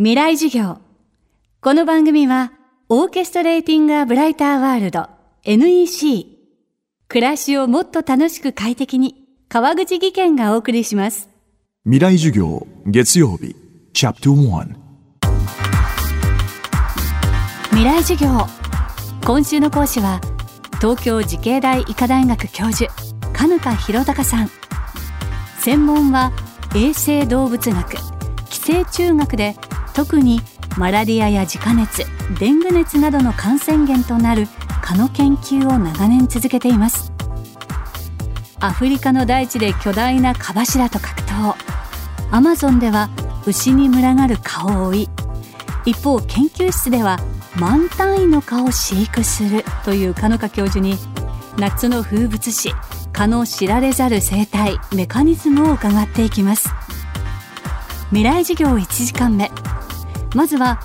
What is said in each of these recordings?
未来授業。この番組は、オーケストレーティング・ア・ブライター・ワールド NEC。暮らしをもっと楽しく快適に、川口義賢がお送りします。未来授業月曜日チャプター未来授業。今週の講師は、東京慈恵大医科大学教授、金田博隆さん。専門は、衛生動物学、寄生虫学で、特にマラリアや自家熱デング熱などの感染源となる蚊の研究を長年続けています。アフリカの大地で巨大な蚊柱と格闘。アマゾンでは牛に群がる蚊を追い一方研究室では万単位の蚊を飼育するという鹿野香教授に夏の風物詩蚊の知られざる生態メカニズムを伺っていきます。未来授業1時間目。まずは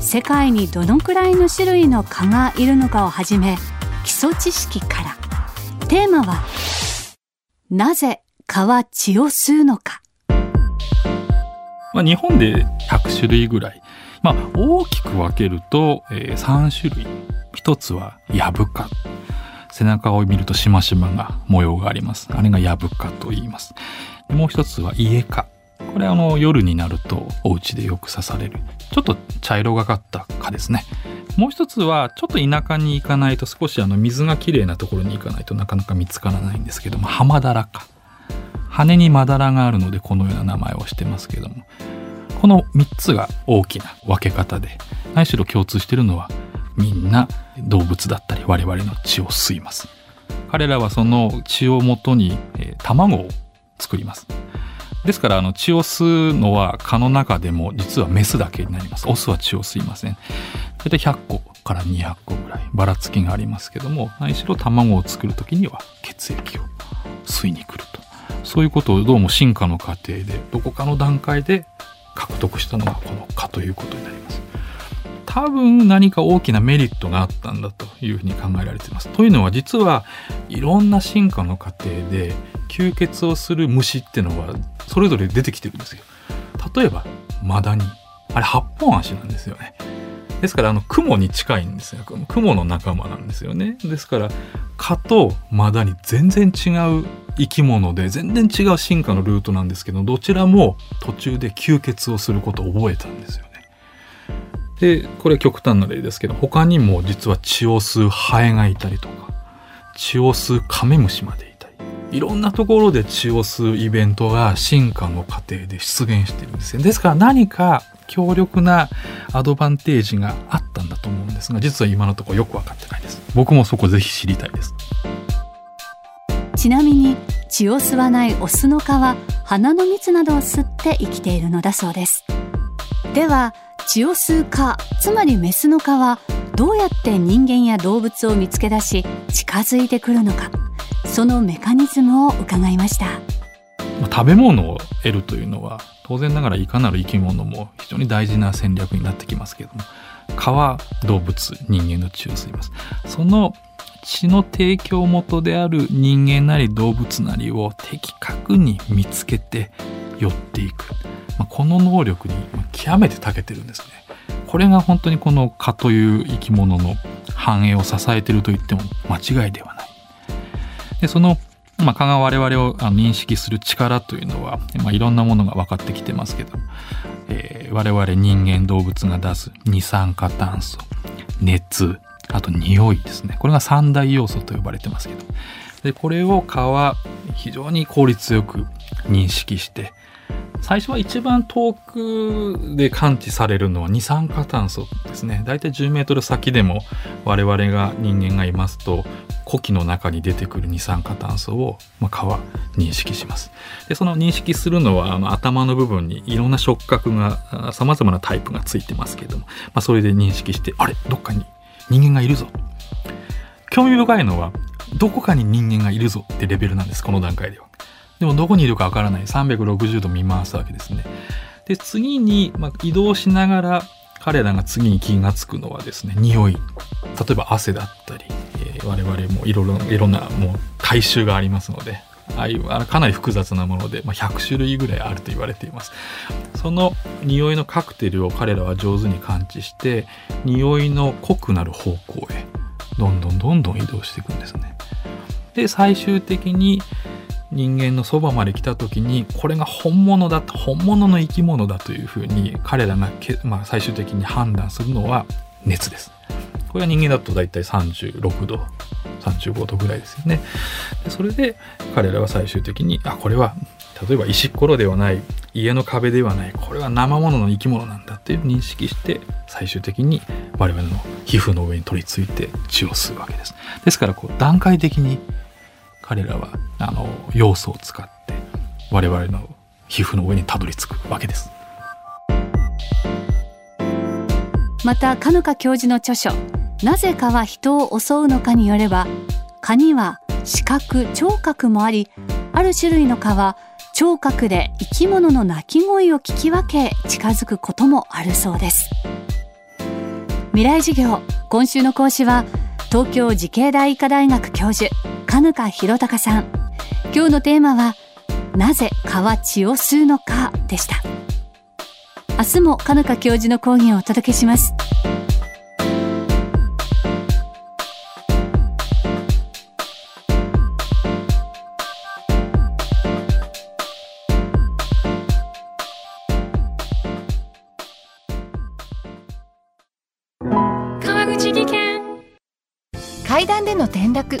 世界にどのくらいの種類の蚊がいるのかをはじめ基礎知識から。テーマはなぜ蚊は血を吸うのか。まあ、日本で100種類ぐらい、まあ、大きく分けると、えー3種類。一つはヤブ蚊。背中を見るとしましまが模様があります。あれがヤブ蚊と言います。もう一つはイエ科これあの夜になるとお家でよく刺される。ちょっと茶色がかった蚊ですね。もう一つはちょっと田舎に行かないと少しあの水がきれいなところに行かないとなかなか見つからないんですけどもハマダラ科羽にまだらがあるのでこのような名前をしてますけどもこの3つが大きな分け方で何しろ共通しているのはみんな動物だったり我々の血を吸います。彼らはその血をもとに、え卵を作ります。ですからあの血を吸うのは蚊の中でも実はメスだけになります。オスは血を吸いません。大体100個から200個ぐらいばらつきがありますけども何しろ卵を作る時には血液を吸いに来ると。そういうことをどうも進化の過程でどこかの段階で獲得したのがこの蚊ということになります。多分何か大きなメリットがあったんだというふうに考えられています。というのは実はいろんな進化の過程で吸血をする虫っていうのはそれぞれ出てきてるんですよ。例えばマダニ。あれ8本足なんですよね。ですからあの雲に近いんですよ。雲の仲間なんですよね。ですから蚊とマダニ全然違う生き物で全然違う進化のルートなんですけどどちらも途中で吸血をすることを覚えたんですよ。でこれ極端な例ですけど他にも実は血を吸うハエがいたりとか血を吸うカメムシまでいたりいろんなところで血を吸うイベントが進化の過程で出現してるんですよ。ですから何か強力なアドバンテージがあったんだと思うんですが実は今のところよく分かってないです。僕もそこぜひ知りたいです。ちなみに血を吸わないオスの蚊は花の蜜などを吸って生きているのだそうです。では血を吸う蚊つまりメスの蚊はどうやって人間や動物を見つけ出し近づいてくるのかそのメカニズムを伺いました。食べ物を得るというのは当然ながらいかなる生き物も非常に大事な戦略になってきますけれども蚊は動物人間の血を吸います。その血の提供元である人間なり動物なりを的確に見つけて寄っていく、まあこの能力に極めて長けてるんですね。これが本当にこの蚊という生き物の繁栄を支えてると言っても間違いではない。でそのまあ、蚊が我々を認識する力というのは、まあ、いろんなものが分かってきてますけど、えー我々人間動物が出す二酸化炭素熱あと匂いですね。これが三大要素と呼ばれてますけど。でこれを蚊は非常に効率よく認識して最初は一番遠くで感知されるのは二酸化炭素ですね。だいたい10メートル先でも我々が人間がいますと呼気の中に出てくる二酸化炭素を、まあ、蚊は認識します。でその認識するのはあの頭の部分にいろんな触覚がさまざまなタイプがついてますけれども、まあ、それで認識してあれどっかに人間がいるぞ。興味深いのはどこかに人間がいるぞってレベルなんですこの段階では。でもどこにいるかわからない。360度見回すわけですね。で次に、まあ、移動しながら彼らが次に気がつくのはですね匂い。例えば汗だったり、えー我々もいろいろなもう体臭がありますのでああいうかなり複雑なもので、まあ、100種類ぐらいあると言われています。その匂いのカクテルを彼らは上手に感知して匂いの濃くなる方向へどんどんどんどん移動していくんですね。で最終的に人間のそばまで来た時にこれが本物だと本物の生き物だというふうに彼らが、まあ、最終的に判断するのは熱です。これは人間だと大体36度35度ぐらいですよね。でそれで彼らは最終的にあこれは例えば石ころではない家の壁ではないこれは生物の生き物なんだっていう認識して最終的に我々の皮膚の上に取り付いて血を吸うわけです。ですからこう段階的に彼らはあの要素を使って我々の皮膚の上にたどり着くわけです。またカヌカ教授の著書なぜ蚊は人を襲うのかによれば蚊には視覚聴覚もありある種類の蚊は聴覚で生き物の鳴き声を聞き分け近づくこともあるそうです。未来授業今週の講師は東京慈恵大医科大学教授金香博隆さん。今日のテーマはなぜ蚊は血を吸うのかでした。明日も金香教授の講義をお届けします。階段での転落